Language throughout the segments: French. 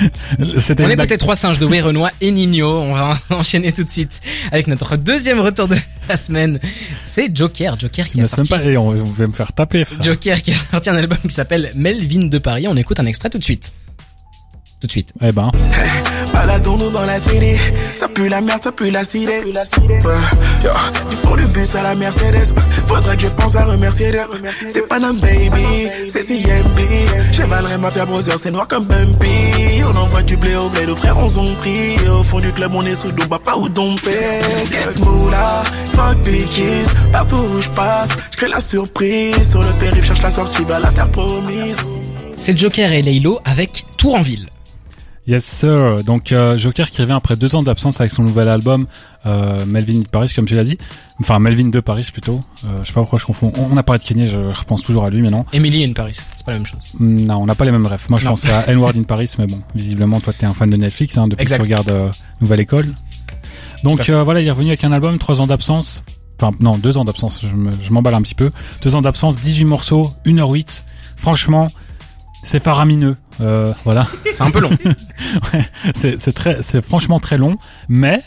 On écoutait Trois singes de Way Renoir et Nino. On va enchaîner tout de suite avec notre deuxième retour de la semaine. C'est Joker. Joker qui a sorti... Même pas, et on va me faire taper, frère. Joker qui a sorti un album qui s'appelle Melvin de Paris. On écoute un extrait tout de suite tout de suite. Eh ben. Baladons-nous dans la cité, ça pue la merde, ça pue la cité. Du fond du bus à la Mercedes, faudrait que je pense à remercier C'est pas un baby, c'est CMB. Chevalerai ma pierre browser, c'est noir comme Bumpy. On envoie du blé au blé, nos frères on ont pris. Au fond du club, on est sous dos, pas où domper. Get moula, fuck bitches, partout où je passe, je crée la surprise. Sur le périph', cherche la sortie vers la terre promise. C'est Joker et Laylo avec Tour en ville. Yes sir. Donc euh, Joker qui revient après deux ans d'absence avec son nouvel album euh, Melvin de Paris, comme tu l'as dit. Enfin Melvin de Paris plutôt. Euh, je sais pas pourquoi je confonds. On a parlé de Kanye, je, je repense toujours à lui mais non. Emily in Paris, c'est pas la même chose. Mm, non, on n'a pas les mêmes rêves. Moi je pensais à N-Word in Paris, mais bon, visiblement toi t'es un fan de Netflix hein, depuis que tu regardes euh, Nouvelle École. Donc euh, voilà, il est revenu avec un album, trois ans d'absence. Enfin non, deux ans d'absence, je m'emballe un petit peu. Deux ans d'absence, 18 morceaux, 1h08. Franchement, c'est faramineux. Euh, voilà. C'est un peu long. ouais, c'est très, c'est franchement très long, mais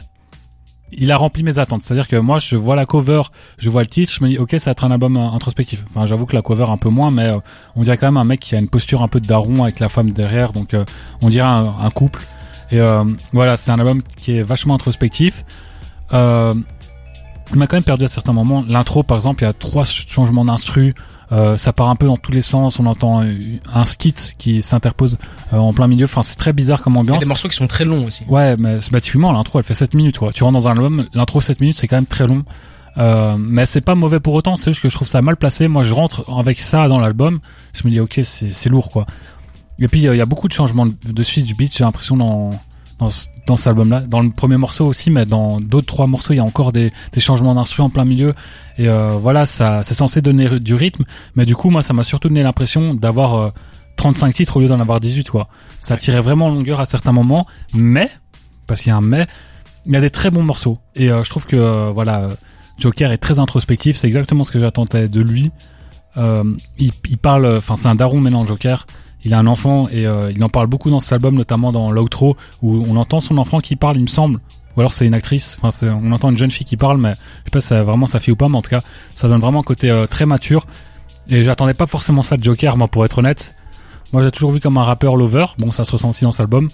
il a rempli mes attentes. C'est-à-dire que moi, je vois la cover, je vois le titre, je me dis, ok, ça va être un album euh, introspectif. Enfin, j'avoue que la cover un peu moins, mais euh, on dirait quand même un mec qui a une posture un peu de daron avec la femme derrière, donc euh, on dirait un, couple. Et voilà, c'est un album qui est vachement introspectif. Euh, il m'a quand même perdu à certains moments. L'intro, par exemple, il y a trois changements d'instru. Euh, ça part un peu dans tous les sens. On entend un skit qui s'interpose euh, en plein milieu. Enfin, c'est très bizarre comme ambiance. Il y a des morceaux qui sont très longs aussi. Ouais, mais bah, typiquement l'intro, elle fait 7 minutes. Quoi. Tu rentres dans un album, l'intro 7 minutes, c'est quand même très long. Euh, mais c'est pas mauvais pour autant. C'est juste que je trouve ça mal placé. Moi, je rentre avec ça dans l'album. Je me dis, ok, c'est lourd, quoi. Et puis, il y a beaucoup de changements de suite du beat. J'ai l'impression dans dans, dans cet album-là. Dans le premier morceau aussi, mais dans d'autres trois morceaux, il y a encore des, des changements d'instru en plein milieu. Et euh, voilà, ça, c'est censé donner du rythme, mais du coup, moi, ça m'a surtout donné l'impression d'avoir 35 euh, titres au lieu d'en avoir 18, quoi. Ça tirait vraiment en longueur à certains moments, mais parce qu'il y a un mais, il y a des très bons morceaux. Et euh, je trouve que voilà, Joker est très introspectif. C'est exactement ce que j'attendais de lui. il, il parle, enfin, c'est un daron maintenant, Joker il a un enfant et euh, il en parle beaucoup dans cet album, notamment dans l'outro où on entend son enfant qui parle, il me semble. Ou alors c'est une actrice. Enfin, on entend une jeune fille qui parle, mais je sais pas si c'est vraiment sa fille ou pas, mais en tout cas, ça donne vraiment un côté euh, très mature. Et j'attendais pas forcément ça de Joker, moi, pour être honnête. Moi, j'ai toujours vu comme un rappeur lover. Bon, ça se ressent aussi dans cet album.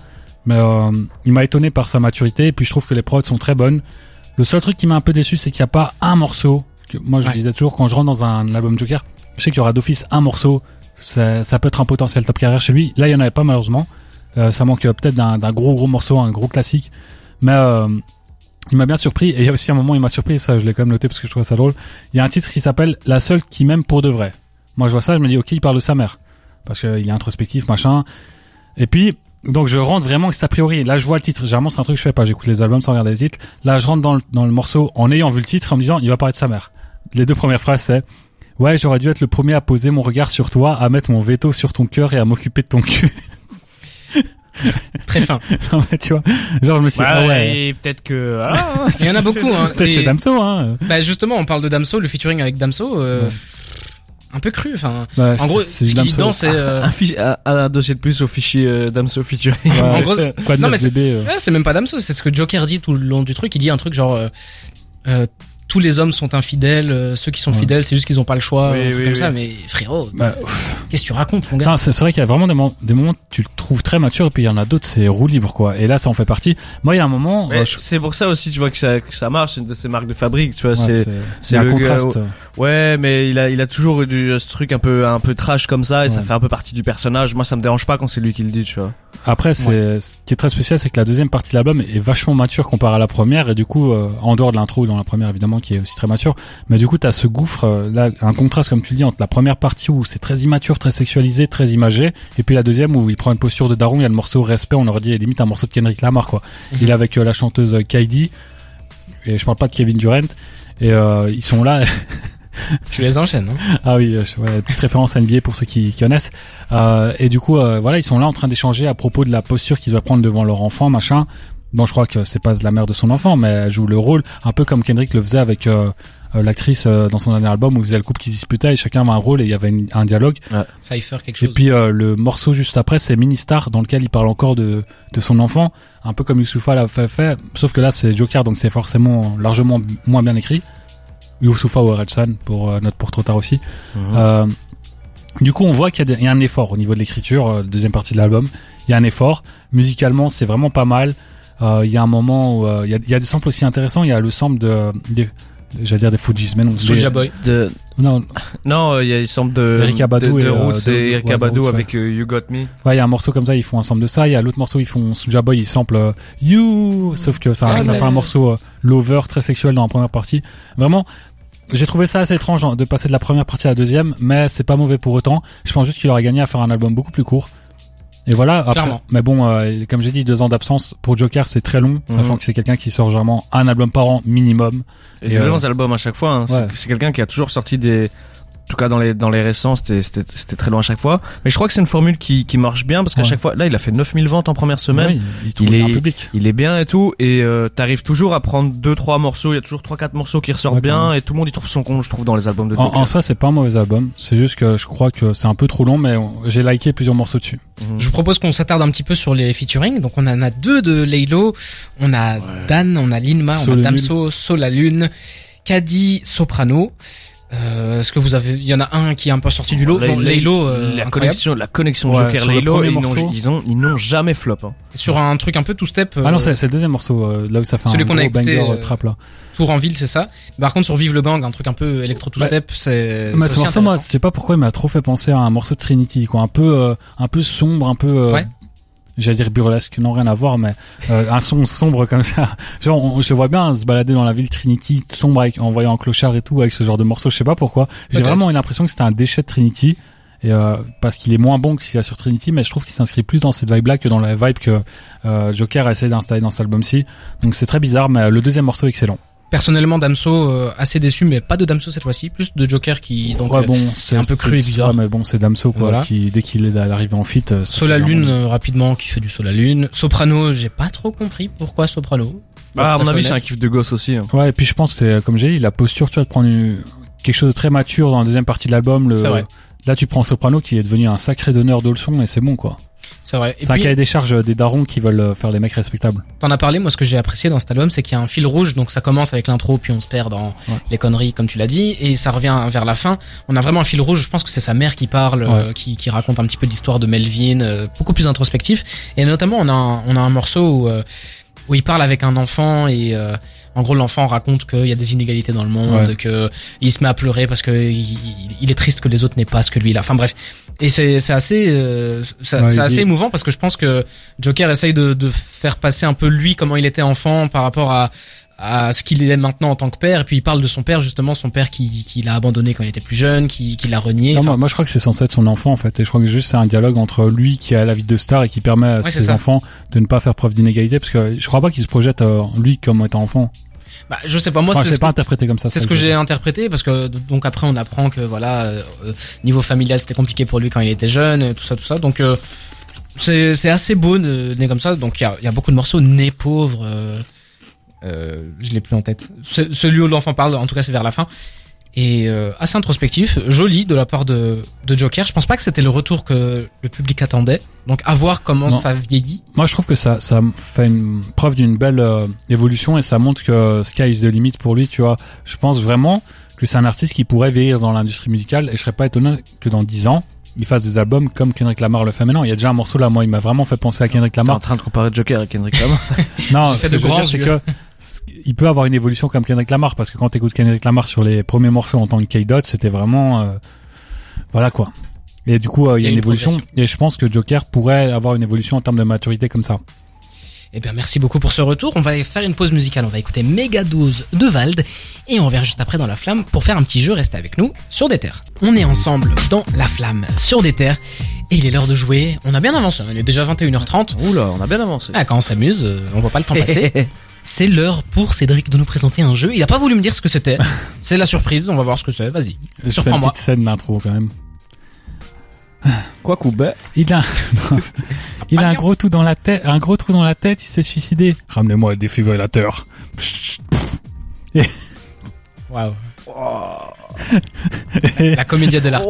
Mais euh, il m'a étonné par sa maturité. Et puis, je trouve que les prods sont très bonnes. Le seul truc qui m'a un peu déçu, c'est qu'il n'y a pas un morceau. Que, moi, je disais toujours, quand je rentre dans un album Joker, je sais qu'il y aura d'office un morceau ça, ça, peut être un potentiel top carrière chez lui. Là, il y en avait pas malheureusement. Euh, ça manque peut-être d'un gros gros morceau, un gros classique. Mais euh, il m'a bien surpris. Et il y a aussi un moment, il m'a surpris. Ça, je l'ai quand même noté parce que je trouve ça drôle. Il y a un titre qui s'appelle La seule qui m'aime pour de vrai. Moi, je vois ça, je me dis ok, il parle de sa mère parce qu'il est introspectif, machin. Et puis donc je rentre vraiment c'est a priori. Là, je vois le titre. Généralement, c'est un truc que je fais pas. J'écoute les albums sans regarder les titres. Là, je rentre dans le, dans le morceau en ayant vu le titre, en me disant il va parler de sa mère. Les deux premières phrases, c'est Ouais, j'aurais dû être le premier à poser mon regard sur toi, à mettre mon veto sur ton cœur et à m'occuper de ton cul. Très fin. tu vois, genre je me suis dit, ah ouais. peut-être que ah, il y en a beaucoup hein. Peut-être c'est Damso hein. Bah justement, on parle de Damso, le featuring avec Damso euh, un peu cru enfin bah, en gros ce qu'il dit dedans c'est euh... un, un, dossier de plus au fichier euh, Damso featuring. en gros, quoi de non mais euh. c'est même pas Damso, c'est ce que Joker dit tout le long du truc, il dit un truc genre euh, tous les hommes sont infidèles, euh, ceux qui sont fidèles, c'est juste qu'ils ont pas le choix, oui, oui, comme ça. Mais frérot, bah, qu'est-ce que tu racontes, mon gars? C'est vrai qu'il y a vraiment des, moments, des moments tu le trouves très mature, et puis il y en a d'autres, c'est roue libre, quoi. Et là, ça en fait partie. Moi, il y a un moment, euh, c'est pour ça aussi, tu vois que ça, que ça marche, c'est une de ces marques de fabrique, tu vois. c'est c'est un contraste. Ouais, mais il a, il a toujours eu du, ce truc un peu, un peu trash comme ça, et ça fait un peu partie du personnage. Moi, ça me dérange pas quand c'est lui qui le dit, tu vois. Après, c'est ce qui est très spécial, c'est que la deuxième partie de l'album est vachement mature comparé à la première, et du coup, euh, en dehors de l'intro dans la première évidemment, qui est aussi très mature, mais du coup, t'as ce gouffre, euh, là, un contraste comme tu le dis entre la première partie où c'est très immature, très sexualisé, très imagé, et puis la deuxième où il prend une posture de daron, il y a le morceau respect, on aurait dit limite un morceau de Kendrick Lamar quoi. Mhm. Il est avec euh, la chanteuse Kaidi, et je parle pas de Kevin Durant, et ils sont là. tu les enchaînes, hein Ah oui, ouais, petite référence à NBA pour ceux qui, connaissent. Euh, et du coup, euh, voilà, ils sont là en train d'échanger à propos de la posture qu'ils doivent prendre devant leur enfant, machin. Bon, je crois que c'est pas la mère de son enfant, mais elle joue le rôle un peu comme Kendrick le faisait avec euh, l'actrice dans son dernier album où il faisait le couple qui disputait et chacun avait un rôle et il y avait un dialogue. Ouais. Cypher quelque chose. Et puis le morceau juste après c'est Ministar dans lequel il parle encore de de son enfant, un peu comme Youssoufa l'a fait, fait, sauf que là c'est Joker donc c'est forcément largement moins bien écrit. Youssoufa ou Redsan pour notre pour trop tard aussi. Mhm. Du coup, on voit qu'il y, a un effort au niveau de l'écriture, euh, deuxième partie de l'album. Il y a un effort. Musicalement, c'est vraiment pas mal. Euh, il y a un moment où euh, il, y a, il, y a, des samples aussi intéressants. Il y a le sample de, de j'allais dire des Fujis, mais non. Soulja Boy. De... Non, non, il y a des samples de Erika Badou de, de, Roots et Erika Badou avec You Got Me. Ouais, il y a un morceau comme ça, ils font un sample de ça. Il y a l'autre morceau, ils font Soulja Boy, ils samplent You, sauf que ça, ça fait un morceau lover très sexuel dans la première partie. Vraiment, j'ai trouvé ça assez étrange hein, de passer de la première partie à la deuxième, mais c'est pas mauvais pour autant. Je pense juste qu'il aurait gagné à faire un album beaucoup plus court. Et voilà. Après, mais bon, euh, comme j'ai dit, deux ans d'absence pour Joker, c'est très long, sachant mhm. que c'est quelqu'un qui sort généralement un album par an minimum. Et, et euh, albums à chaque fois. Hein. C'est quelqu'un qui a toujours sorti des en tout cas dans les dans les récents c'était c'était très loin à chaque fois. Mais je crois que c'est une formule qui qui marche bien parce qu'à chaque fois là il a fait 9000 ventes en première semaine. Il, est public. il est bien et tout et euh, t'arrives toujours à prendre deux trois morceaux. Il y a toujours trois quatre morceaux qui ressortent bien et tout le monde y trouve son compte je trouve dans les albums de en, en soi c'est pas un mauvais album. C'est juste que je crois que c'est un peu trop long mais j'ai liké plusieurs morceaux dessus. Mhm. je vous propose qu'on s'attarde un petit peu sur les featuring. Donc on en a deux de Laylo. On a Dan on a Linma on a Damso Solalune Kadi Soprano euh, Est-ce que vous avez, il y en a un qui est un peu sorti du lot? Bon, Laylo, euh, la connexion, la connexion Joker Laylo, ils n'ont, ils ont, ils n'ont jamais flop. Hein. Sur un truc un peu two step. ah non, c'est, le deuxième morceau, euh, là où ça fait celui un gros banger euh, trap là. Tour en ville, c'est ça. Par contre, sur Vive le Gang, un truc un peu électro two step, c'est. Mais ce morceau, moi, je sais pas pourquoi, il m'a trop fait penser à un morceau de Trinity, quoi, un peu, un peu sombre, un peu. Ouais j'allais dire burlesque, non rien à voir, mais euh, un son sombre comme ça. Genre, on, je vois bien se balader dans la ville Trinity sombre avec, en voyant un clochard et tout avec ce genre de morceau. Je sais pas pourquoi. J'ai vraiment l'impression que c'était un déchet de Trinity. Et euh, parce qu'il est moins bon que ce qu'il y a sur Trinity, mais je trouve qu'il s'inscrit plus dans cette vibe-là que dans la vibe que euh, Joker a essayé d'installer dans cet album-ci. Donc c'est très bizarre, mais le deuxième morceau est excellent. Personnellement, Damso euh, assez déçu, mais pas de Damso cette fois-ci, plus de Joker qui donc ouais, bon, c'est un peu cru et bizarre. mais bon, c'est Damso quoi, qui dès qu'il est arrivé en fit. Euh, Sola Lune euh, rapidement, qui fait du Sola Lune. Soprano, j'ai pas trop compris pourquoi Soprano. Bah, à mon avis, c'est un kiff de gosse aussi. Hein. Ouais, et puis je pense que c'est comme j'ai dit, la posture, tu vois, de prendre quelque chose de très mature dans la deuxième partie de l'album. Le... Là, tu prends Soprano qui est devenu un sacré donneur de leçons et c'est bon quoi. C'est vrai. C'est un cahier des charges des darons qui veulent euh, faire les mecs respectables. T'en as parlé, moi ce que j'ai apprécié dans cet album, c'est qu'il y a un fil rouge, donc ça commence avec l'intro, puis on se perd dans les conneries, comme tu l'as dit, et ça revient vers la fin. On a vraiment un fil rouge, je pense que c'est sa mère qui parle, euh, qui, qui, raconte un petit peu l'histoire de Melvin, euh, beaucoup plus introspectif. Et notamment, on a un, on a un morceau où, où il parle avec un enfant et en gros, l'enfant raconte qu'il y a des inégalités dans le monde, que il se met à pleurer parce que il, est triste que les autres n'aient pas ce que lui il a. Enfin bref, et c'est c'est assez euh, c'est assez émouvant parce que je pense que Joker essaye de, de faire passer un peu lui comment il était enfant par rapport à à ce qu'il est maintenant en tant que père. Et puis il parle de son père justement son père qui, qui l'a abandonné quand il était plus jeune qui, qui l'a renié. Non, moi, je crois que c'est censé être son enfant en fait. Et je crois que juste c'est un dialogue entre lui qui a la vie de star et qui permet à ses enfants de ne pas faire preuve d'inégalité. Parce que je crois pas qu'il se projette euh, lui comme étant enfant bah, je sais pas moi. c'est pas interprété comme ça. C'est ce que j'ai interprété parce que donc après on apprend que voilà euh, niveau familial c'était compliqué pour lui quand il était jeune, tout ça tout ça. Donc euh, c'est c'est assez beau né comme ça. Donc il y a, y a beaucoup de morceaux nés pauvres. Euh, euh, je l'ai plus en tête. Celui où l'enfant parle, en tout cas c'est vers la fin et euh, assez introspectif, joli de la part de, de Joker. Je pense pas que c'était le retour que le public attendait. Donc à voir comment ça vieillit. Moi je trouve que ça ça fait une preuve d'une belle euh, évolution et ça montre que sky is the limit pour lui, tu vois. Je pense vraiment que c'est un artiste qui pourrait vieillir dans l'industrie musicale et je serais pas étonné que dans 10 ans il fasse des albums comme Kendrick Lamar le fait maintenant. Il y a déjà un morceau là, moi, il m'a vraiment fait penser à Kendrick Lamar. T'es en train de comparer Joker et Kendrick Lamar Non, ce que je veux c'est que il peut avoir une évolution comme Kendrick Lamar parce que quand t'écoutes Kendrick Lamar sur les premiers morceaux en tant que K-Dot, c'était vraiment euh, voilà quoi. Et du coup, euh, il y a, une, évolution et je pense que Joker pourrait avoir une évolution en termes de maturité comme ça. Eh bien, merci beaucoup pour ce retour. On va faire une pause musicale. On va écouter Megadose de Vald et on revient juste après dans La Flamme pour faire un petit jeu. Restez avec nous sur des terres. On est ensemble dans La Flamme sur des terres et il est l'heure de jouer. On a bien avancé. On est déjà 21h30. Oula, on a bien avancé. Ah, quand on s'amuse, euh, on voit pas le temps passer. c'est l'heure pour Cédric de nous présenter un jeu. Il a pas voulu me dire ce que c'était. c'est la surprise, on va voir ce que c'est. Vas-y. Surprends-moi. une petite scène d'intro quand même. Quoi Koubet Il a, il a un gros trou dans la tête, un gros trou dans la tête, il s'est suicidé. Ramenez-moi le défibrillateur. Waouh. la comédia de l'arte.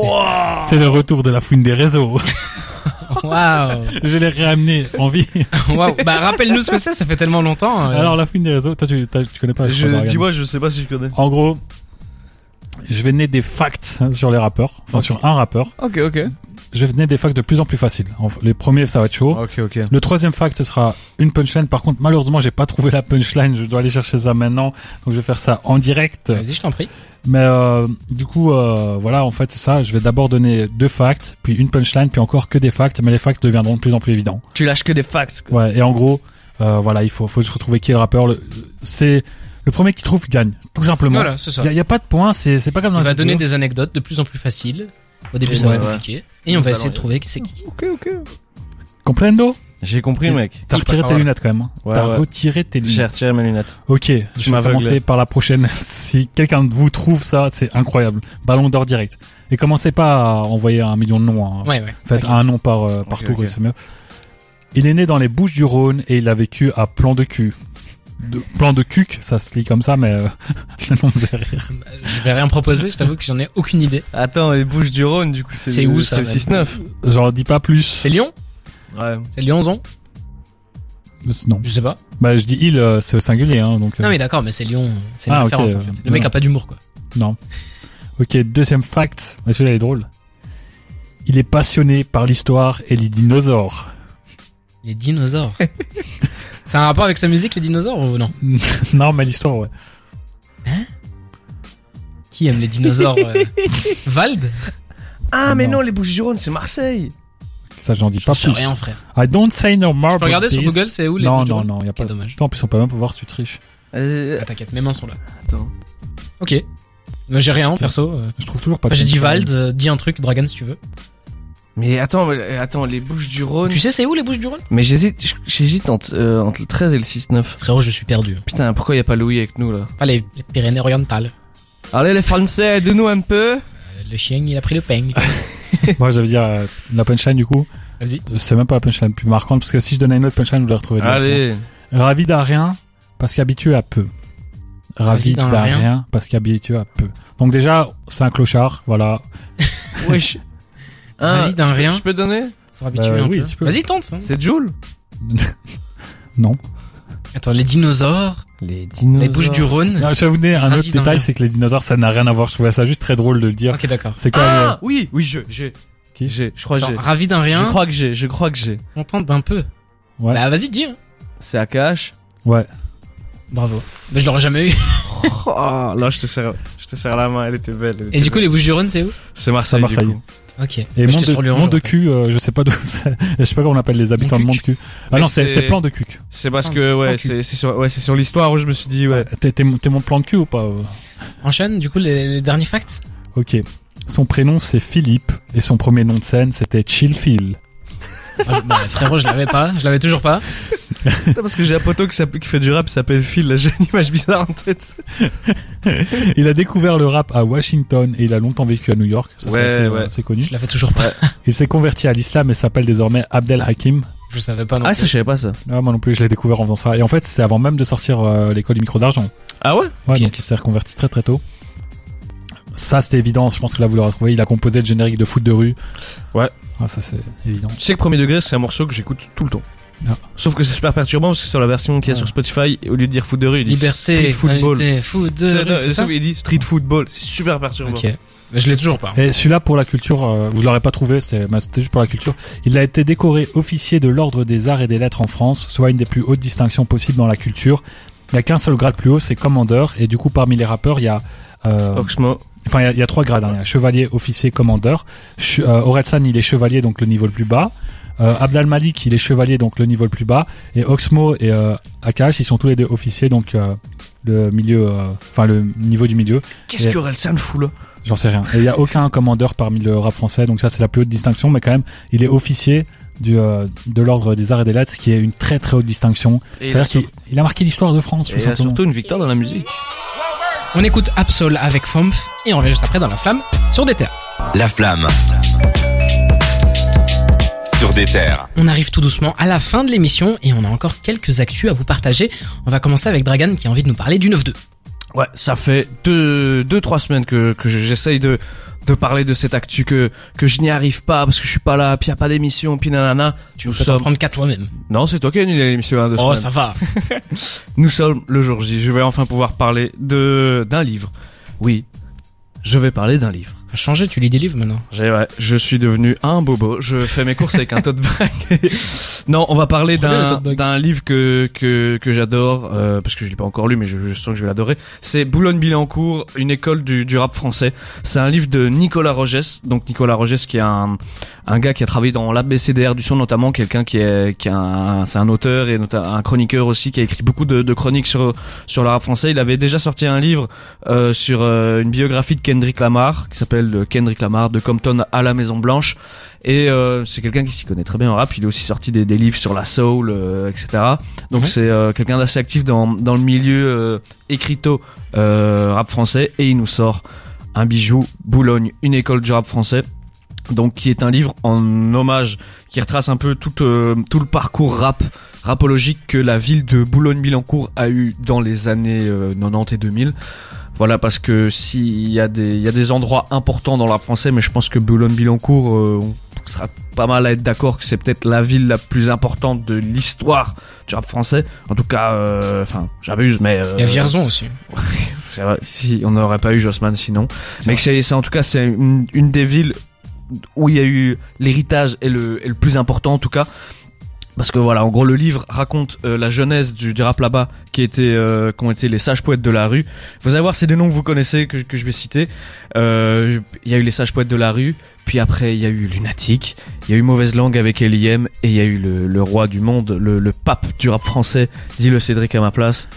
C'est le retour de la fouine des réseaux. Waouh Je l'ai réamené en vie. Waouh Bah rappelle-nous ce que c'est, ça fait tellement longtemps. Euh. Alors la fouine des réseaux, toi tu, tu connais pas je, Dis-moi, je sais pas si je connais. En gros, je vais donner des facts sur les rappeurs, enfin sur un rappeur. Ok, ok. Je vais donner des facts de plus en plus faciles. Les premiers, ça va être chaud. Le troisième fact, ce sera une punchline. Par contre, malheureusement, j'ai pas trouvé la punchline. Je dois aller chercher ça maintenant. Donc, je vais faire ça en direct. Vas-y, je t'en prie. Mais euh, du coup, euh, voilà, en fait, c'est ça. Je vais d'abord donner deux facts, puis une punchline, puis encore que des facts. Mais les facts deviendront de plus en plus évidents. Tu lâches que des facts. Ouais. Et en gros, euh, voilà, il faut, faut juste retrouver qui est le rappeur. C'est le premier qui trouve gagne, tout simplement. Voilà, c'est ça. Il y, a pas de points, c'est pas comme dans On va donner des anecdotes de plus en plus faciles. Au début, ça va être compliqué. Et on va essayer de trouver qui c'est qui. Ok, ok. Comprendo J'ai compris, mec. T'as retiré tes lunettes quand même. Hein. T'as retiré tes lunettes. J'ai retiré mes lunettes. Ok, je vais commencer par la prochaine. si quelqu'un de vous trouve ça, c'est incroyable. Ballon d'or direct. Et commencez pas à envoyer un million de noms. Hein. Ouais, ouais. Faites un nom par, euh, par tour, c'est mieux. Il est né dans les Bouches du Rhône et il a vécu à Plan de Cul de plan de cuc, ça se lit comme ça, mais euh, le nom me rire. Je vais rien proposer, je t'avoue que j'en ai aucune idée. Attends, les Bouches du Rhône, du coup, c'est où ça C'est le 6-9. J'en dis pas plus. C'est Lyon Ouais. C'est Lyonzon Non. Je sais pas. Bah, je dis il, euh, c'est singulier, hein, donc. Euh. Non, mais d'accord, mais c'est Lyon. C'est une ah, référence, en fait. Le mec a pas d'humour, quoi. Non. Ok, deuxième fact. Celui-là est drôle? Il est passionné par l'histoire et les dinosaures. Les dinosaures C'est un rapport avec sa musique, les dinosaures, ou non Non, mais l'histoire, ouais. Hein Qui aime les dinosaures euh Vald Ah, mais non, les Bouches du Rhône, c'est Marseille ça, j'en dis pas plus. rien, frère. I don't say no more. Tu peux regarder sur Google, c'est où les Non, non, non, y a pas. dommage. En plus, on peut même pas voir si tu triches. Euh... Ah, t'inquiète, mes mains sont là. Attends. Ok. Mais j'ai rien, perso. Euh. Je trouve toujours pas. J'ai dit Vald, euh, dis un truc, Dragon, si tu veux. Mais attends, attends, les Bouches du Rhône. Tu sais c'est où les Bouches du Rhône? Mais j'hésite, j'hésite entre, euh, entre le 13 et le 6-9. Frérot, je suis perdu. Putain, pourquoi y a pas Louis avec nous là? Pas les, Pyrénées orientales. Allez les Français, aide-nous un peu. Euh, le chien, il a pris le peigne. Moi, j'allais dire euh, la punchline du coup. Vas-y. C'est même pas la punchline plus marquante parce que si je donnais une autre punchline, vous la retrouvez. Allez. Ravi d'un rien parce qu'habitué à peu. Ravi d'un rien parce qu'habitué à peu. Donc déjà, c'est un clochard, voilà. Wesh. Un, d'un rien. Je peux donner Faut habituer bah un oui, peu. Vas-y, tente. Hein. C'est Joule Non. Attends, les dinosaures Les dinosaures. Les bouches du Rhône Non, je vais vous donner un autre détail, c'est que les dinosaures, ça n'a rien à voir. Je trouvais ça juste très drôle de le dire. Ok, d'accord. C'est quoi Ah Oui, oui, je, j'ai. Qui? J'ai, je crois que j'ai. Ravi d'un rien. Je crois que j'ai, je crois que j'ai. On tente d'un peu. Ouais. Bah, vas-y, dis. Hein. C'est Akash. Ouais. Bravo. Mais je l'aurais jamais eu. oh, là, je te serre, je te serre la main, elle était belle. Et du coup, les Bouches du Rhône, c'est où? C'est Marseille. Marseille. Ok. Et monde, de, monde de cul, euh, je sais pas d'où, je sais pas comment on appelle les habitants de monde cul. Ah non, c'est plan de cul. C'est parce que ouais, c'est sur ouais, c'est sur l'histoire où je me suis dit ouais. T'es t'es mon plan de cul ou pas euh Enchaîne du coup les, derniers facts. Ok. Son prénom c'est Philippe et son premier nom de scène c'était Chillphil. Ah, bah, frérot, je l'avais pas, je l'avais toujours pas. parce que j'ai un poteau qui, qui fait du rap, s'appelle Phil, là j'ai une image bizarre en tête. il a découvert le rap à Washington et il a longtemps vécu à New York, ça ouais, c'est ouais. connu. Je l'avais toujours pas. il s'est converti à l'islam et s'appelle désormais Abdel Hakim. Je savais pas non Ah, ça je savais pas ça. Ah, moi non plus, je l'ai découvert en faisant ça. Et en fait, c'est avant même de sortir euh, l'école du micro d'argent. Ah ouais? Ouais, donc il s'est reconverti très très tôt. Ça, c'était évident. Je pense que là, vous l'aurez trouvé. Il a composé le générique de foot de rue. Ouais. Ah, ça, c'est évident. Tu sais que Premier Degré, c'est un morceau que j'écoute tout le temps. Ah. Sauf que c'est super perturbant parce que sur la version qu'il y a sur Spotify, au lieu de dire foot de rue, il dit Liberté, street football. foot de rue, c'est ça il dit street football. C'est super perturbant. Mais je l'ai toujours pas. Et celui-là pour la culture, euh, vous l'aurez pas trouvé, c'était juste pour la culture. Il a été décoré officier de l'ordre des arts et des lettres en France, soit une des plus hautes distinctions possibles dans la culture. Il n'y a qu'un seul grade plus haut, c'est commandeur. Et du coup, parmi les rappeurs, il y a euh, Oxmo. Enfin, il y, a trois grades. Hein. chevalier, officier, commandeur. Ch euh, Orelsan, il est chevalier, donc le niveau le plus bas. Euh, Abdal Malik, il est chevalier, donc le niveau le plus bas. Et Oxmo et euh, Akash, ils sont tous les deux officiers, donc euh, le milieu, euh, enfin le niveau du milieu. Qu'est-ce que Orelsan fout là? J'en sais rien. Et il y a aucun commandeur parmi le rap français, donc ça c'est la plus haute distinction, mais quand même, il est officier du, euh, de l'ordre des arts et des lettres, ce qui est une très très haute distinction. C'est-à-dire qu'il il a marqué l'histoire de France. Et il a surtout une victoire dans la musique. On écoute Absol avec Fomf et on revient juste après dans La Flamme sur des terres. La Flamme. Sur des terres. On arrive tout doucement à la fin de l'émission et on a encore quelques actus à vous partager. On va commencer avec Dragan qui a envie de nous parler du 9-2. Ouais, ça fait deux, deux trois semaines que, que j'essaye de, de parler de cette actu que, que je n'y arrive pas parce que je suis pas là, puis y a pas d'émission, puis nanana. Tu peux sommes... prendre qu'à toi-même. Non, c'est toi qui as annulé l'émission. Hein, oh, ça va. Nous sommes le jour J. Je vais enfin pouvoir parler de, d'un livre. Oui. Je vais parler d'un livre changé, tu lis des livres maintenant. Ouais, je suis devenu un bobo. Je fais mes courses avec un tote bag. non, on va parler d'un d'un livre que que que j'adore euh, parce que je l'ai pas encore lu, mais je, sens que je vais l'adorer. C'est Boulogne-Billancourt, une école du, du rap français. C'est un livre de Nicolas Rogès. Donc Nicolas Rogès qui est un un gars qui a travaillé dans l'ABCDR du son notamment, quelqu'un qui est qui un c'est un auteur et un chroniqueur aussi qui a écrit beaucoup de, de, chroniques sur sur le rap français. Il avait déjà sorti un livre euh, sur euh, une biographie de Kendrick Lamar qui s'appelle de Kendrick Lamar, de Compton à la Maison Blanche. Et euh, c'est quelqu'un qui s'y connaît très bien en rap. Il a aussi sorti des, des livres sur la soul, euh, etc. Donc c'est euh, quelqu'un d'assez actif dans, dans le milieu écrito rap français. Et il nous sort un bijou, Boulogne, une école du rap français. Donc qui est un livre en hommage qui retrace un peu tout, tout le parcours rap rapologique que la ville de Boulogne-Billancourt a eu dans les années 90 et 2000. Voilà, parce que s'il y a des, il y a des endroits importants dans rap français, mais je pense que Boulogne-Billancourt, euh, on sera pas mal à être d'accord que c'est peut-être la ville la plus importante de l'histoire du rap français. En tout cas, euh, enfin, j'abuse, mais. Euh, il y a Vierzon aussi. vrai, si on n'aurait pas eu Jossman sinon. Mais c'est, en tout cas, c'est une, une, des villes où il y a eu l'héritage et le, et le plus important en tout cas parce que voilà, en gros, le livre raconte euh, la jeunesse du, du rap là-bas, qui était, euh, qui ont été les sages poètes de la rue. Vous allez voir, c'est des noms que vous connaissez, que, que je vais citer. Euh, il y a eu les sages poètes de la rue, puis après il y a eu Lunatic, il y a eu Mauvaise Langue avec Eliem, et il y a eu le, le, roi du monde, le, le pape du rap français. Dis le Cédric à ma place.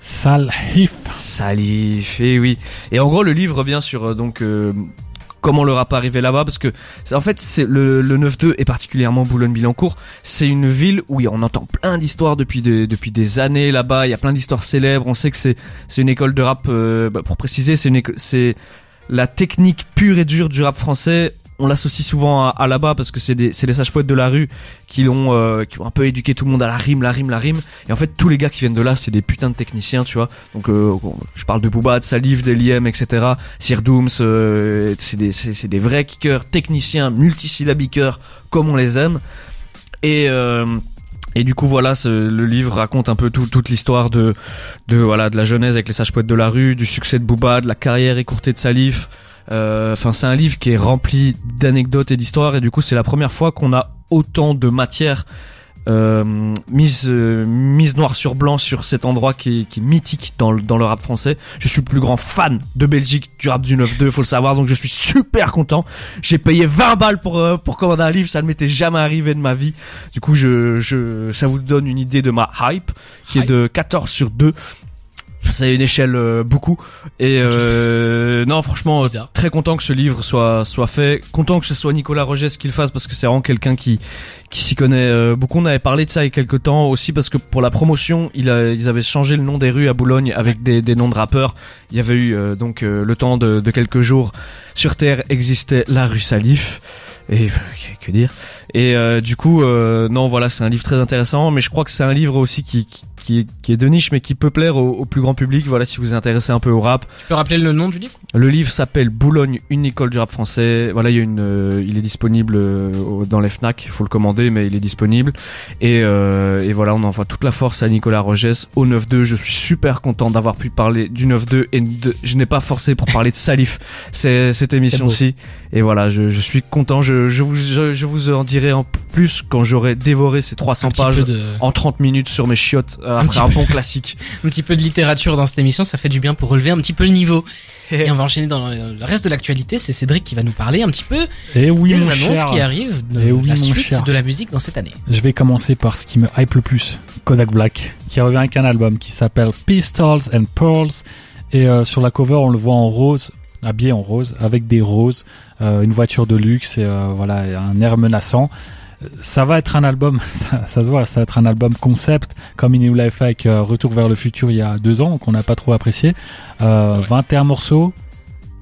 Salif. Salif, et eh oui. Et en gros, le livre revient sur donc comment le rap est arrivé là-bas parce que en fait c'est le, le 9-2 et particulièrement Boulogne-Billancourt. C'est une ville où on entend plein d'histoires depuis des années là-bas. Il y a plein d'histoires célèbres. On sait que c'est une école de rap euh, bah, pour préciser c'est c'est la technique pure et dure du rap français on l'associe souvent à, là-bas parce que c'est des c'est les sages poètes de la rue qui l'ont euh, qui ont un peu éduqué tout le monde à la rime la rime la rime. Et en fait tous les gars qui viennent de là c'est des putains de techniciens tu vois. Donc euh, je parle de Booba de Salif d'Eliem etc Sir Dooms euh, c'est des c'est des vrais kickers techniciens multisyllabiqueurs comme on les aime. Et et du coup voilà, le livre raconte un peu toute l'histoire de, de voilà de la jeunesse avec les sages poètes de la rue, du succès de Booba, de la carrière écourtée de Salif, euh, enfin, c'est un livre qui est rempli d'anecdotes et d'histoires, et du coup, c'est la première fois qu'on a autant de matière euh, mise euh, mise noir sur blanc sur cet endroit qui est, qui est mythique dans le, dans le rap français. Je suis le plus grand fan de Belgique du rap du 9-2, faut le savoir, donc je suis super content. J'ai payé 20 balles pour euh, pour commander un livre, ça ne m'était jamais arrivé de ma vie. Du coup, je, je ça vous donne une idée de ma hype qui est de 14 sur 2 c'est une échelle euh, beaucoup. Et euh, non franchement très content que ce livre soit soit fait. Content que ce soit Nicolas Rogès qui le fasse parce que c'est vraiment quelqu'un qui qui s'y connaît euh, beaucoup. On avait parlé de ça il y a quelques temps aussi parce que pour la promotion il a, ils avaient changé le nom des rues à Boulogne avec des, des noms de rappeurs. Il y avait eu donc le temps de, de quelques jours sur terre existait la rue Salif et que dire et du coup non voilà c'est un livre très intéressant mais je crois que c'est un livre aussi qui, qui qui est, qui est de niche mais qui peut plaire au, plus grand public. Voilà, si vous êtes intéressé un peu au rap. Tu peux rappeler le nom du livre? Le livre s'appelle Boulogne, une école du rap français. Voilà, il y a une, euh, il est disponible euh, dans les Fnac. Il faut le commander, mais il est disponible. Et, euh, et voilà, on envoie toute la force à Nicolas Rogès au 9-2. Je suis super content d'avoir pu parler du 9-2 et je n'ai pas forcé pour parler de Salif. C'est cette émission-ci. Et voilà, je, je, suis content. Je, je vous, je, vous en dirai en plus quand j'aurai dévoré ces 300 pages en 30 minutes sur mes chiottes après un, bon classique. un petit peu de littérature dans cette émission, ça fait du bien pour relever un petit peu le niveau. Et on va enchaîner dans le reste de l'actualité. C'est Cédric qui va nous parler un petit peu Et eh oui, des annonces qui arrivent de eh la suite de la musique dans cette année. Je vais commencer par ce qui me hype le plus. Kodak Black, qui revient avec un album qui s'appelle Pistols and Pearls. Et euh, sur la cover, on le voit en rose, habillé en rose, avec des roses, euh, une voiture de luxe et euh, voilà un air menaçant ça va être un album, ça, se voit, ça va être un album concept, comme il nous l'avait fait avec euh, Retour vers le futur il y a deux ans, qu'on n'a pas trop apprécié. Euh, 21 morceaux,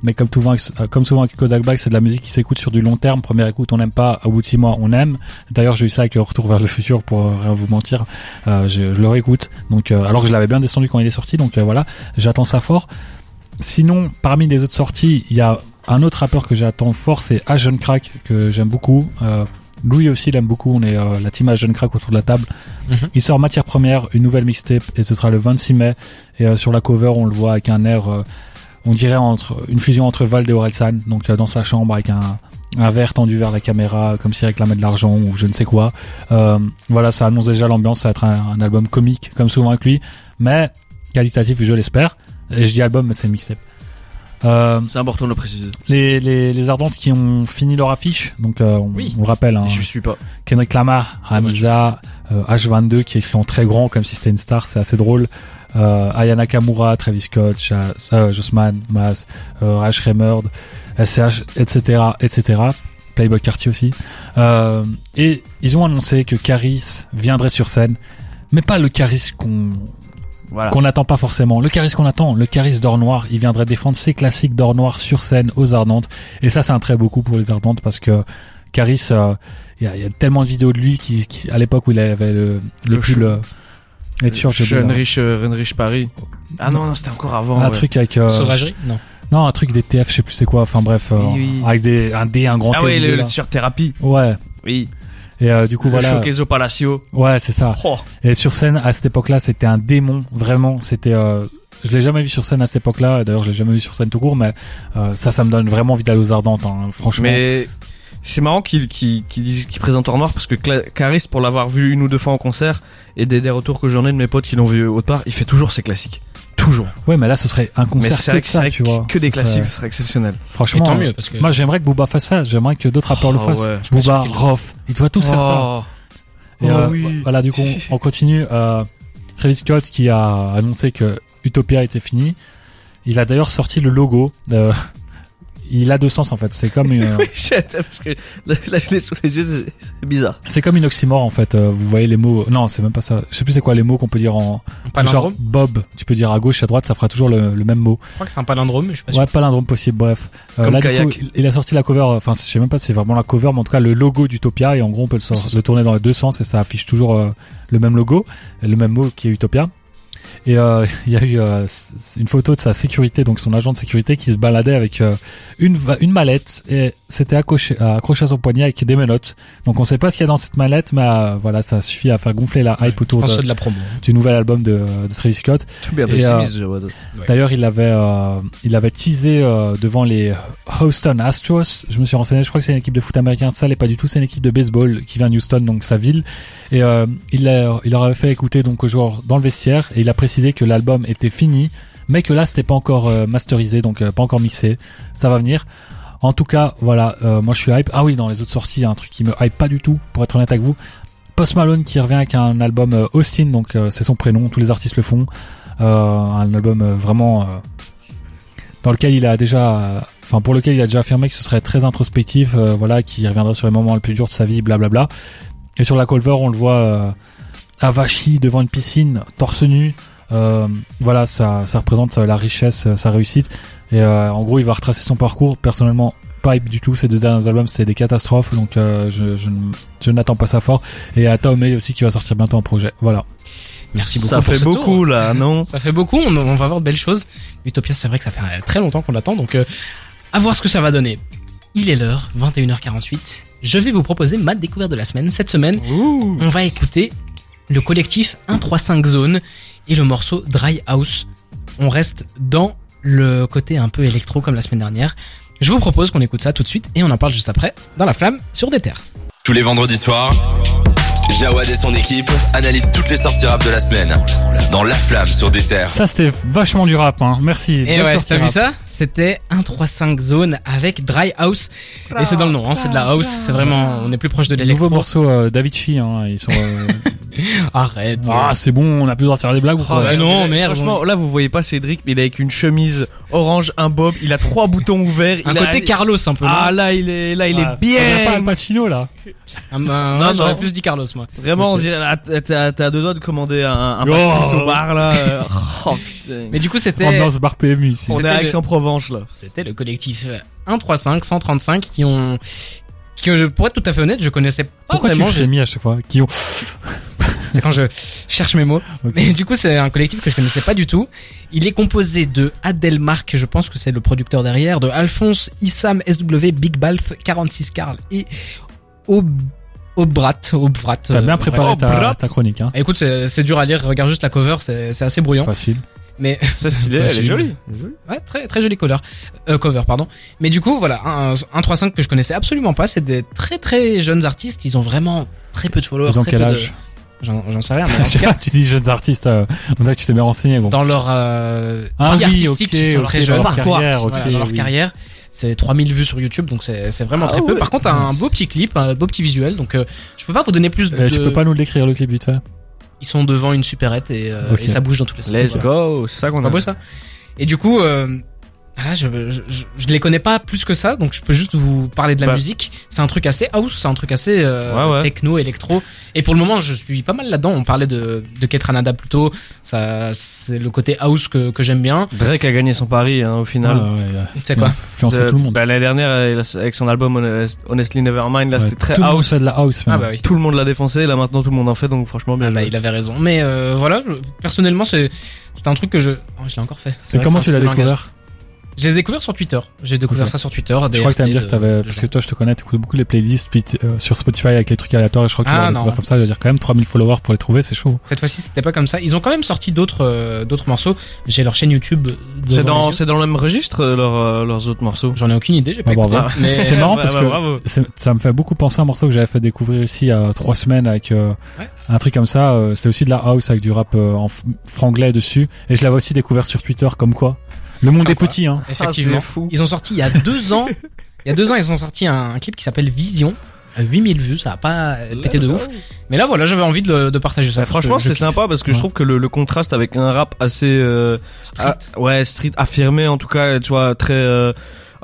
mais comme souvent, euh, comme souvent avec Kodak Black, c'est de la musique qui s'écoute sur du long terme. Première écoute, on n'aime pas. Au bout de six mois, on aime. D'ailleurs, j'ai eu ça avec le Retour vers le futur, pour euh, rien vous mentir. Euh, je, je, le réécoute. Donc, euh, alors que je l'avais bien descendu quand il est sorti. Donc voilà, j'attends ça fort. Sinon, parmi les autres sorties, il y a un autre rappeur que j'attends fort, c'est Asian Crack, que j'aime beaucoup. Louis aussi l'aime beaucoup, on est la team Asian Crack autour de la table. Mhm. Il sort Matière Première, une nouvelle mixtape, et ce sera le 26 mai. Et sur la cover, on le voit avec un air on dirait entre une fusion entre Vald et Orelsan, donc euh, dans sa chambre avec un, un verre tendu vers la caméra, comme s'il réclamait de l'argent ou je ne sais quoi. Euh, voilà, ça annonce déjà l'ambiance, ça va être un, album comique, comme souvent avec lui, mais qualitatif, je l'espère. Et je dis album, mais c'est mixtape. Euh, c'est important de le préciser. Les, les, les Ardentes qui ont fini leur affiche, donc euh, on, on, le rappelle. Hein, je suis pas. Kendrick Lamar, Hamza, H22 qui écrit en très grand comme si c'était une star, c'est assez drôle euh, Ayana Kamura, Travis Scott, euh, Jossman, Mas, euh, Rash Remerd, SCH, etc., etc. Playboy Cartier aussi. Euh, et ils ont annoncé que Caris viendrait sur scène, mais pas le Caris qu'on voilà. qu'on n'attend pas forcément. Le Caris qu'on attend, le Caris d'or noir, il viendrait défendre ses classiques d'or noir sur scène aux Ardentes. Et ça, c'est un très beau coup pour les Ardentes parce que Caris, euh, il y, a, y, a, tellement de vidéos de lui qui, qui à l'époque où il avait le, le, le pull sûr Renrich, Renrich Paris. Ah non, non, c'était encore avant. Un truc avec. Euh... Sauvagerie Non. Non, un truc des TF, je sais plus c'est quoi. Enfin bref, euh, avec des un D, un grand. Ah oui, le, t-shirt thérapie. Ouais. Oui. Et euh, du coup le voilà. Palacio. Ouais, c'est ça. Oh. Et sur scène à cette époque-là, c'était un démon. Vraiment, c'était. Euh, je l'ai jamais vu sur scène à cette époque-là. D'ailleurs, je l'ai jamais vu sur scène tout court, mais euh, ça, ça me donne vraiment envie d'aller aux Ardentes. Hein, franchement. Mais c'est marrant qu'il qu'il qu'il présente en noir parce que Caris pour l'avoir vu une ou deux fois en concert et des, des retours que j'en ai de mes potes qui l'ont vu autre part, il fait toujours ses classiques. Toujours. Ouais, mais là ce serait un concert mais que, ça, tu vois. Que des classiques, ce serait exceptionnel. Franchement, tant mieux parce que moi j'aimerais que Booba fasse ça, j'aimerais que d'autres rappeurs le oh, fassent. Ouais, Booba, Rof, ils doivent tous faire ça. Oh. Et euh, oui. voilà, du coup, on continue. Euh, Travis Scott qui a annoncé que Utopia était fini. Il a d'ailleurs sorti le logo. Euh, il a deux sens en fait. C'est comme une. oui, parce que là, je l'ai sous les yeux, c'est bizarre. C'est comme une oxymore en fait. Euh, vous voyez les mots. Non, c'est même pas ça. Je sais plus c'est quoi les mots qu'on peut dire en. palindrome. Genre Bob. Tu peux dire à gauche, à droite, ça fera toujours le, le même mot. Je crois que c'est un palindrome, mais je suis pas sûr. Ouais, palindrome possible. Bref. Euh, là, kayak. Du coup, il a sorti la cover. Enfin, je sais même pas si c'est vraiment la cover, mais en tout cas le logo d'Utopia et en gros on peut le, sort, le tourner dans les deux sens et ça affiche toujours euh, le même logo, le même mot qui est Utopia. Et euh, il y a eu euh, une photo de sa sécurité, donc son agent de sécurité, qui se baladait avec euh, une, une mallette et c'était accroché, accroché à son poignet avec des menottes. Donc on sait pas ce qu'il y a dans cette mallette, mais euh, voilà, ça suffit à faire gonfler la hype autour de, de, la promo. Hein. du nouvel album de, de Travis Scott. D'ailleurs, il avait il avait teasé devant les Houston Astros. Je me suis renseigné, je crois que c'est une équipe de foot américain. Ça n'est pas du tout, c'est une équipe de baseball qui vient de Houston, donc sa ville. Et il, a, il leur avait fait écouter donc aux joueurs dans le vestiaire et il a précisé que l'album était fini, mais que là c'était pas encore euh, masterisé, donc euh, pas encore mixé. Ça va venir. En tout cas, voilà, euh, moi je suis hype. Ah oui, dans les autres sorties, un truc qui me hype pas du tout, pour être honnête avec vous. Post Malone qui revient avec un album Austin, donc c'est son prénom, tous les artistes le font. un album vraiment dans lequel il a déjà, enfin pour lequel il a déjà affirmé que ce serait très introspectif, voilà, qui reviendrait sur les moments les plus durs de sa vie, blablabla. Et sur la cover, on le voit avachi devant une piscine, torse nu, voilà, ça, ça représente la richesse, sa réussite. Et euh, en gros, il va retracer son parcours. Personnellement, pas du tout. Ces deux derniers albums, c'était des catastrophes. Donc, euh, je, je, je n'attends pas ça fort. Et à Taomei aussi qui va sortir bientôt un projet. Voilà. Merci beaucoup. Ça fait beaucoup là, non Ça fait beaucoup. On, on, va voir de belles choses. Utopia, c'est vrai que ça fait très longtemps qu'on l'attend. Donc, euh, à voir ce que ça va donner. Il est l'heure, 21h48. Je vais vous proposer ma découverte de la semaine. Cette semaine, Ouh. on va écouter le collectif 135 Zone et le morceau Dry House. On reste dans le côté un peu électro comme la semaine dernière. Je vous propose qu'on écoute ça tout de suite et on en parle juste après dans la flamme sur des terres. Tous les vendredis soirs, Jawad et son équipe analysent toutes les sorties rap de la semaine dans La Flamme sur des terres. Ça c'était vachement du rap, hein. merci. Et ouais, t'as vu ça? C'était 135 Zone avec Dry House et c'est dans le nom, hein, c'est de la house, c'est vraiment, on est plus proche de l'électro. Nouveau morceau euh, d'Avicii, hein. ils sont. Euh, Arrête. Ah, c'est bon, on a plus le droit de faire des blagues ou quoi bah non, merde. Franchement, là, vous voyez pas Cédric, mais il est avec une chemise orange, un bob, il a trois boutons ouverts. Un il côté a... Carlos un peu. Ah, là, il est, là, il Ouais. est On a pas bien. Al Pacino là. Ah, bah, Non, ouais, j'aurais non. plus dit Carlos moi. Vraiment, là, t'as, deux doigts de commander un, un Oh. pastis au bar, là. euh, Oh, putain. Mais du coup c'était Ambiance bar PMU ici. on est c'était à le- Aix-en-Provence, là. c'était le collectif 135 135 qui ont que je pour être tout à fait honnête, je connaissais pas Pourquoi tu vraiment, fais mis à chaque fois? Qui ont c'est quand je cherche mes mots. Ok. Mais du coup, c'est un collectif que je connaissais pas du tout. Il est composé de Adelmark, je pense que c'est le producteur derrière, de Alphonse, Issam, SW, Big Balth, 46 Carl et Ob Obrat, Obvrat. T'as euh, bien bref. préparé ta, chronique, hein. Écoute, c'est c'est dur à lire, regarde juste la cover, c'est c'est assez brouillant. Facile. Mais C'est stylé, Ouais, elle c'est est jolie. Ouais, très très joli cover. Euh, cover, pardon. Mais du coup, voilà, un, un 3-5 que je connaissais absolument pas. C'est des très très jeunes artistes. Ils ont vraiment très peu de followers. Ils ont très quel peu de- âge? J'en j'en sais rien. Mais en tout cas, Tu dis jeunes artistes, euh, on dirait que tu t'es bien renseigné. Bon. dans leur euh, Ah vie oui, artistique, ok, ils sont ok, très dans jeunes. leur Parcours carrière, artistique, ok, voilà, dans leur oui. carrière. C'est 3000 vues sur YouTube, donc c'est c'est vraiment Ah très peu. ouais. Par contre, un beau petit clip, un beau petit visuel. Donc, euh, je peux pas vous donner plus de. Euh, tu peux pas nous le décrire le clip vite fait Ils sont devant une supérette et, euh, et ça bouge dans tous les sens. Let's Voilà. go, c'est ça C'est qu'on pas a. beau ça Et du coup, euh, là, je, je, je, je les connais pas plus que ça, donc je peux juste vous parler de la Bah. musique. C'est un truc assez house, c'est un truc assez euh, Ouais, ouais. techno, électro. Et pour le moment, je suis pas mal là-dedans. On parlait de, de Ketranada plus tôt. Ça, c'est le côté house que, que j'aime bien. Drake a gagné son pari, hein, au final. Ah, ouais, sais quoi Influencer De- tout le monde. bah, l'année dernière, avec son album Honest- Honestly Nevermind, là, Ouais, c'était très tout le monde house. fait de la house. Ah bah oui. Tout le monde l'a défoncé, là maintenant tout le monde en fait, donc franchement bien. Ah bah, il avait raison. Mais euh, voilà, je- personnellement, c'est c'est un truc que je. Oh, je l'ai encore fait. C'est comment tu c'est l'as découvert J'ai découvert sur Twitter. J'ai découvert Ok. ça sur Twitter. Je crois que t'allais me dire que t'avais, parce que toi, je te connais, t'écoutes beaucoup les playlists, puis euh, sur Spotify avec les trucs aléatoires, et je crois que tu Ah, découvert comme ça, je veux dire quand même 3000 followers pour les trouver, c'est chaud. Cette fois-ci, c'était pas comme ça. Ils ont quand même sorti d'autres euh, d'autres morceaux. J'ai leur chaîne YouTube. C'est dans, c'est dans le même registre, euh, leurs, euh, leurs autres morceaux. J'en ai aucune idée. J'ai pas Ah, écouté. Mais C'est marrant Bah, parce bah, que ça me fait beaucoup penser à un morceau que j'avais fait découvrir ici il y a trois semaines avec euh, Ouais. un truc comme ça. c'est aussi de la house avec du rap euh, en franglais dessus. Et je l'avais aussi découvert sur Twitter comme quoi. Le monde est petit, hein. effectivement, Ah, c'est fou. ils ont sorti il y a deux ans. Il y a deux ans, ils ont sorti un, un clip qui s'appelle Vision. à 8000 vues, ça a pas pété de ouf. Mais là, voilà, j'avais envie de, de partager ça. Bah, franchement, c'est sympa parce que je trouve que le, le contraste avec un rap assez euh, Street. ah, ouais street affirmé en tout cas, tu vois très euh,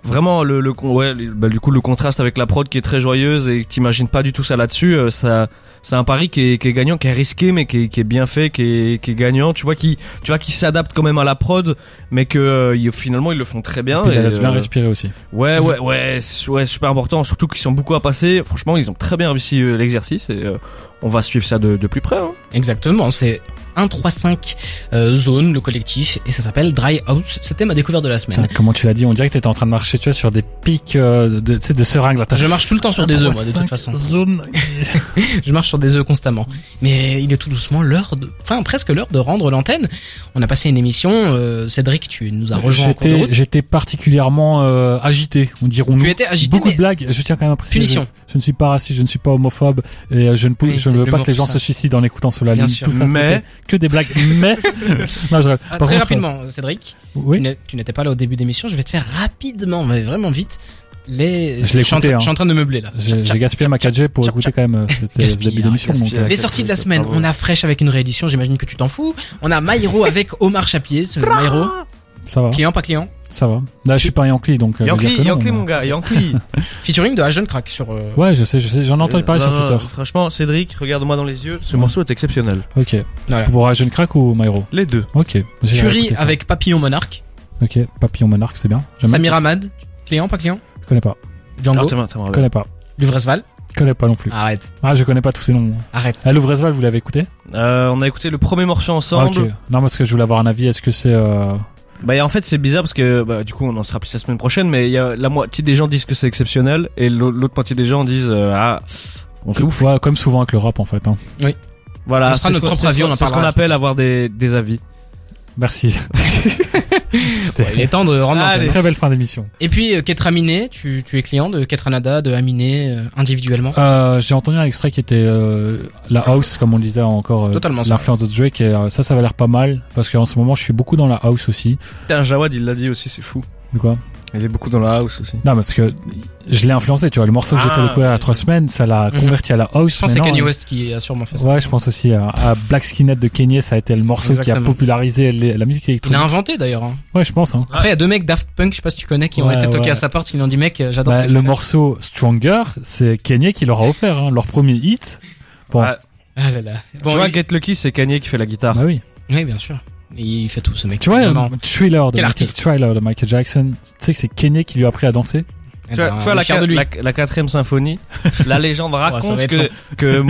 vraiment le, ouais bah, du coup le contraste avec la prod qui est très joyeuse et que t'imagines pas du tout ça là-dessus, euh, ça c'est un pari qui est, qui est gagnant, qui est risqué mais qui est, qui est bien fait, qui est, qui est gagnant. Tu vois qui tu vois qui s'adapte quand même à la prod, mais que euh, finalement ils le font très bien. Puis il et, laisse bien euh, respirer aussi. Ouais, ouais, ouais, ouais, super important. Surtout qu'ils sont beaucoup à passer. Franchement, ils ont très bien réussi l'exercice et euh, on va suivre ça de, de plus près. Hein. Exactement, c'est 135 euh, Zone, le collectif, et ça s'appelle Dry House. C'était ma découverte de la semaine. Putain, comment tu l'as dit On dirait que t'étais en train de marcher, tu vois, sur des pics euh, de, tu sais, de seringues. Là, T'as- Je marche tout le temps sur des œufs, moi, de 3, toute façon. Zone. Je marche sur des œufs constamment. Mais il est tout doucement l'heure de, enfin, presque l'heure de rendre l'antenne. On a passé une émission, euh, Cédric, tu nous as rejoint J'étais, particulièrement euh, agité, on dirons-nous. Tu étais agité, Beaucoup mais de blagues. Je tiens quand même à préciser. punition. Je, je ne suis pas raciste, je ne suis pas homophobe, et euh, je ne, Oui, je ne veux pas que les gens se suicident en écoutant sur la Bien ligne. sûr. Tout ça, Mais- que des blagues. Mais non, je, Ah, très contre, rapidement, Cédric, Oui. tu n'étais pas là au début d'émission. Je vais te faire rapidement, mais vraiment vite. Les, Je l'ai suis en écouté, hein. je suis en train de meubler là. J'ai, gaspillé ma 4G pour écouter quand même euh, ce, début d'émission. gaspille. donc, euh, Les sorties de la semaine, on a Fresh avec une réédition, j'imagine que tu t'en fous. On a Myro avec Omar Chapier, ce Myro, ça va, client pas client, ça va. Là, je suis pas Yankee, donc. euh, Yankee, mon gars, Yankee. featuring de Agent Crack sur. euh, Ouais, je sais, je sais. J'en ai entendu parler Non, sur Twitter. Franchement, Cédric, regarde-moi dans les yeux. Ce Ouais. morceau est exceptionnel. Ok. Voilà. Pour Jeune Crack ou Myro Les deux. Ok. Ça. avec Papillon Monarque, Ok. Papillon Monarque, c'est bien. J'aime bien. Samir Ahmad, client pas client, Je connais pas. Django, Ah. Je connais pas. Luvresval. Je connais pas non plus. Arrête, Ah, je connais pas tous ces noms. arrête. Ah, Louvresval, vous l'avez écouté? Euh, on a écouté le premier morceau ensemble. Ok. Non, parce que je voulais avoir un avis. Est-ce que c'est euh... Bah et en fait c'est bizarre parce que bah, du coup on en sera plus la semaine prochaine mais il y a la moitié des gens disent que c'est exceptionnel et l'au- l'autre moitié des gens disent euh, ah on souffle. ouais, comme souvent avec le rap en fait. Hein. Voilà, On sera c'est notre ce qu'on- ce avis, qu'on- on en c'est ce qu'on parlera. appelle avoir des, des avis. Merci. Ouais, il est temps de rendre l'antenne. Très belle fin d'émission. Et puis euh, Ketra Miné, tu, tu es client de Ketranada, de Aminé euh, individuellement? Euh, j'ai entendu un extrait qui était euh, la house, comme on disait encore, euh, l'influence de Drake. Et euh, ça, ça va l'air pas mal parce qu'en ce moment, je suis beaucoup dans la house aussi. Putain, Jawad il l'a dit aussi c'est fou. De quoi? Il est beaucoup dans la house aussi. Non, parce que je l'ai influencé, tu vois. Le morceau que j'ai fait ah, découvrir il y a trois semaines, ça l'a mhm. converti à la house. Je pense que c'est Kanye West qui a sûrement fait ça. Ouais, je pense aussi à, Black Skinhead de Kanye, ça a été le morceau qui a popularisé la musique électronique. Il a inventé d'ailleurs. Hein. Ouais, je pense. Hein. Après, il y a deux mecs Daft Punk, je sais pas si tu connais, qui ont été toqués à sa porte, qui lui ont dit mec, j'adore bah, Le morceau Stronger, c'est Kanye qui leur a offert hein, leur premier hit. Bon. Ah, là là. Bon, tu vois, Get Lucky, c'est Kanye qui fait la guitare. Bah oui. Oui, bien sûr. Il fait tout ce mec. Tu vois, Thriller de, Michael, Thriller de Michael Jackson, tu sais que c'est Kenny qui lui a appris à danser? Tu vois, eh ben, tu vois la, la, quatrième symphonie, la légende raconte que, que,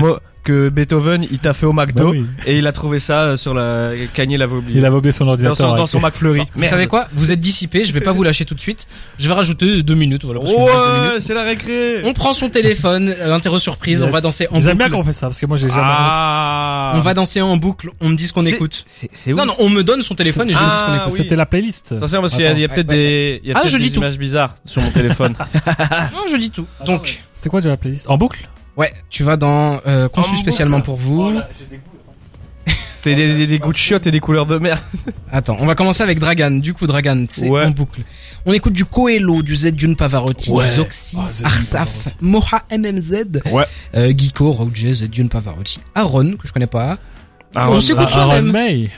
que Beethoven il t'a fait au McDo bah et il a trouvé ça euh, sur la Kanye l'avait oublié. Il avait oublié son ordinateur dans son, McFlurry. vous savez quoi? Vous êtes dissipé, je vais pas vous lâcher tout de suite. Je vais rajouter deux minutes. Voilà, ouais, c'est la récré. On prend son téléphone, l'interro surprise, on va danser en boucle. J'aime bien qu'on fait ça parce que moi j'ai jamais. Ah. On va danser en boucle. On me dit ce qu'on écoute. C'est Non non, on me donne son téléphone et je me dis ce qu'on ah, écoute. C'était la playlist. Attention parce qu'il y a, peut-être des, il y a ah, des images bizarres sur mon téléphone. non, je dis tout. Donc. C'était quoi déjà la playlist? En boucle? Ouais, tu vas dans euh, conçu spécialement pour vous. T'as des, des, goûts de chiottes et des couleurs de merde. Attends, on va commencer avec Dragan. Du coup, Dragan, c'est en boucle. On écoute du Coelho, du Z Dune Pavarotti, du Zoxy, ah, Arsaf, Moha MMZ, ouais. euh, Geeko, Roger, Z Dune Pavarotti, Aaron, que je connais pas. Aaron, on s'écoute soi-même.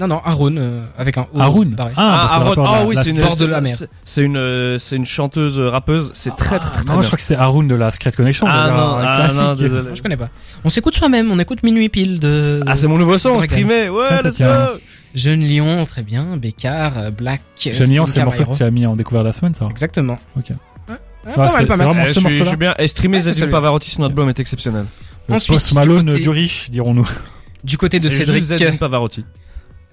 Non, non, Aaron, euh, avec un O. Aaron. Ah, ah, Aaron. Ah oui, c'est une, de la mer. C'est une, euh, c'est une chanteuse euh, rappeuse. C'est très, très, très, très Non, je crois que c'est Aaron de la Secret Connection. Ah, non, ah, classique. non, désolé. Je connais pas. On s'écoute soi-même, on écoute Minuit Pile de... Ah, c'est mon nouveau son, streamé. Ouais, let's go. Jeune Lion, très bien. Bécard, Black. Jeune Lion, c'est le morceau que tu as mis en découvert la semaine, ça. Exactement. Ok. Ouais, pas mal, pas mal. Eh, je suis bien. Et streamer Zedine Pavarotti sur notre album est exceptionnel. Post Malone du riche, dirons-nous. Du côté de Cédric. Pavarotti.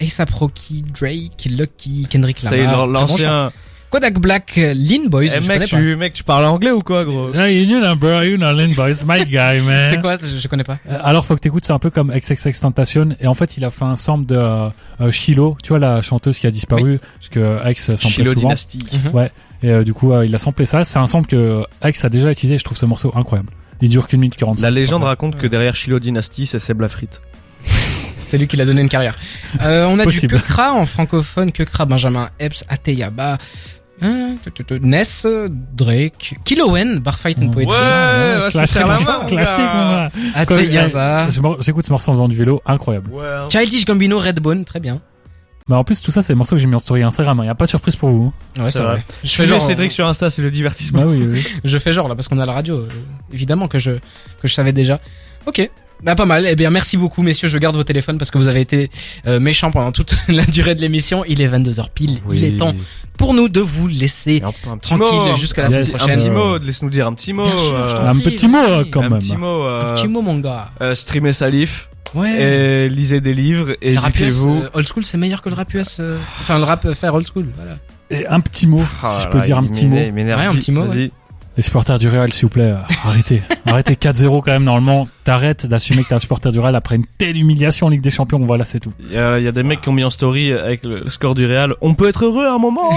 ASAP Rocky, Drake, Lucky, Kendrick Lamar. C'est l'ancien. Kodak Black, Lean Boys. Eh, mec, tu, mec, tu parles anglais ou quoi, gros? Yeah, you know, bro, you know, Lean Boys, my guy, man. c'est quoi? Je, connais pas. Euh, alors, faut que t'écoutes, c'est un peu comme XXX Tentation. Et en fait, il a fait un sample de euh, Shiloh, tu vois, la chanteuse qui a disparu, parce que X samplait Shiloh souvent. Dynasty. Mhm. Ouais. Et euh, du coup, il a samplé ça. C'est un sample que X a déjà utilisé. Je trouve ce morceau incroyable. Il dure qu'une minute 45. La légende raconte que derrière Shiloh Dynasty, c'est Seb Lafrite. C'est lui qui l'a donné une carrière. Euh, on a du Kekra en francophone, Kekra, Benjamin Epps, Ateyaba, hein, Ness, Drake, Kilowen, Barfight and Poetry. Ouais, classique, classique, Ateyaba. J'écoute ce morceau en faisant du vélo, incroyable. Hein. Childish Gambino, Redbone, très bien. Bah en plus tout ça c'est des morceaux que j'ai mis en story Instagram, il y a pas de surprise pour vous. Ouais, c'est vrai. Je fais genre Cédric sur Insta, c'est le divertissement. Bah oui, oui. je fais genre là parce qu'on a la radio, euh, évidemment que je que je savais déjà. OK. Bah pas mal. Eh bien merci beaucoup messieurs, je garde vos téléphones parce que vous avez été euh, méchants pendant toute la durée de l'émission. Il est 22h pile. Il est temps pour nous de vous laisser tranquille jusqu'à la semaine prochaine. Un petit mot, laisse-nous dire un petit mot. un petit mot quand même. Un petit mot. un petit mot mon gars. Euh, streamer Salif. Ouais. Et lisez des livres et éduquez-vous. Euh, old school c'est meilleur que le rap US. Euh, enfin le rap faire old school. Voilà. Et un petit mot, si je peux dire un petit mot. Ouais, un petit mot. Les supporters du Real, s'il vous plaît, arrêtez. arrêtez 4-0 quand même, normalement. T'arrêtes d'assumer que t'es un supporter du Real après une telle humiliation en Ligue des Champions. Voilà, c'est tout. Il y, a, des mecs qui ont mis en story avec le score du Real. On peut être heureux à un moment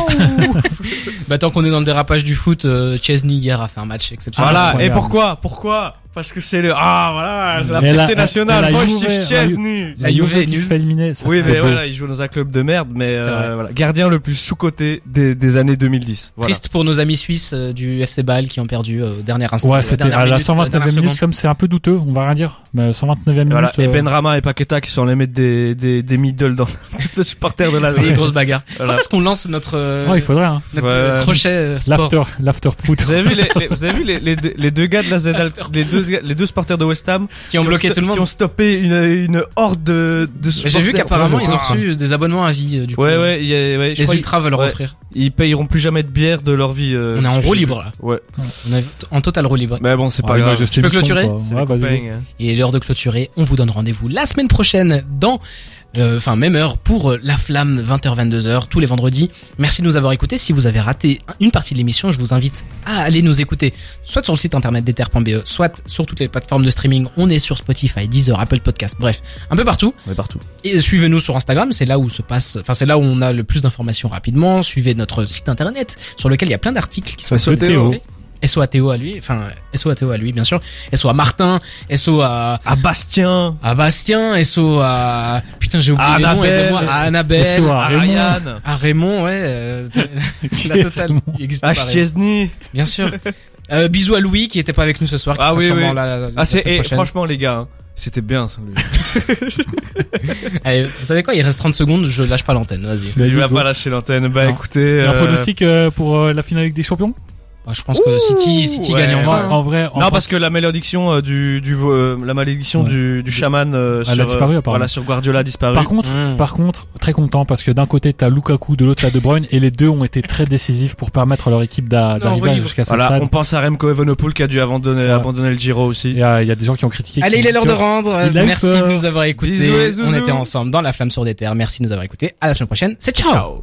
Bah, tant qu'on est dans le dérapage du foot, euh, Chesney hier a fait un match exceptionnel. Voilà, et pourquoi Pourquoi? Parce que c'est le ah voilà la fierté nationale moi Chesney la Juve qui se fait éliminer oui mais voilà il joue dans un club de merde mais euh, voilà gardien le plus sous coté des, des années 2010 voilà. triste pour nos amis suisses euh, du FC Bâle qui ont perdu euh, au dernier instant ouais c'était à la 129e minute comme c'est un peu douteux on va rien dire mais 129e minute voilà. et Benrama et Paqueta qui sont allés mettre des des, des middle dans les supporters de la des grosses bagarres voilà. quand est-ce qu'on lance notre ouais, il faudrait hein. notre crochet l'after l'after put vous avez vu les, vous avez vu les, les, les, deux gars de la Z les deux les deux supporters de West Ham qui ont bloqué tout le monde, qui ont stoppé une, une horde de, de J'ai vu qu'apparemment ils ont reçu des abonnements à vie. Euh, du coup. Ouais ouais, y a, ouais les ultras veulent leur offrir. Ils payeront plus jamais de bière de leur vie. Euh, on est en roue libre là. Ouais. On est en total roue libre. Mais bon, c'est pas grave. Tu peux clôturer ouais, Il est l'heure de clôturer. On vous donne rendez-vous la semaine prochaine dans euh, enfin même heure pour euh, La Flamme 20h-22h tous les vendredis. Merci de nous avoir écoutés. Si vous avez raté une partie de l'émission, je vous invite à aller nous écouter soit sur le site internet d'ether.be, soit sur toutes les plateformes de streaming. On est sur Spotify, Deezer, Apple Podcast, bref, un peu partout. On partout. Et suivez-nous sur Instagram, c'est là où se passe, enfin c'est là où on a le plus d'informations rapidement. Suivez notre site internet sur lequel il y a plein d'articles qui sont sur SO à Théo à lui, enfin SO à Théo à lui bien sûr, SO à Martin, SO à à Bastien, à Bastien, SO à putain j'ai oublié les noms, à Annabelle, SO à, à Raymond, à Raymond, ouais, euh, la totale, il existe à pas, bien sûr. Euh, bisous à Louis qui était pas avec nous ce soir. Qui Ah oui, sûrement oui. là, la Ah c'est et franchement les gars, hein, c'était bien ça lui. Allez, vous savez quoi Il reste 30 secondes, je lâche pas l'antenne. Vas-y. Je vais pas lâcher l'antenne. Bah Non. écoutez, Un euh, pronostic euh, pour euh, la finale Ligue des Champions? Ah, je pense que City, City ouais. gagne en, vrai, en Non vrai- parce que la malédiction euh, du du euh, la malédiction Ouais. du du chaman euh, Elle sur a disparu, euh, apparemment. voilà sur Guardiola a disparu. par contre, Mm. par contre, très content parce que d'un côté t'as Lukaku, de l'autre t'as De Bruyne et les deux ont été très décisifs pour permettre à leur équipe d'arriver oui, jusqu'à ce voilà, stade. on pense à Remco Evenepoel qui a dû abandonner Ouais. abandonner le Giro aussi. Il y, a, il y a des gens qui ont critiqué. Allez, il est l'heure de rendre. Merci de nous avoir écoutés. Bisous. On était ensemble dans la flamme sur des terres. Merci de nous avoir écoutés. À la semaine prochaine. C'est ciao. Ciao.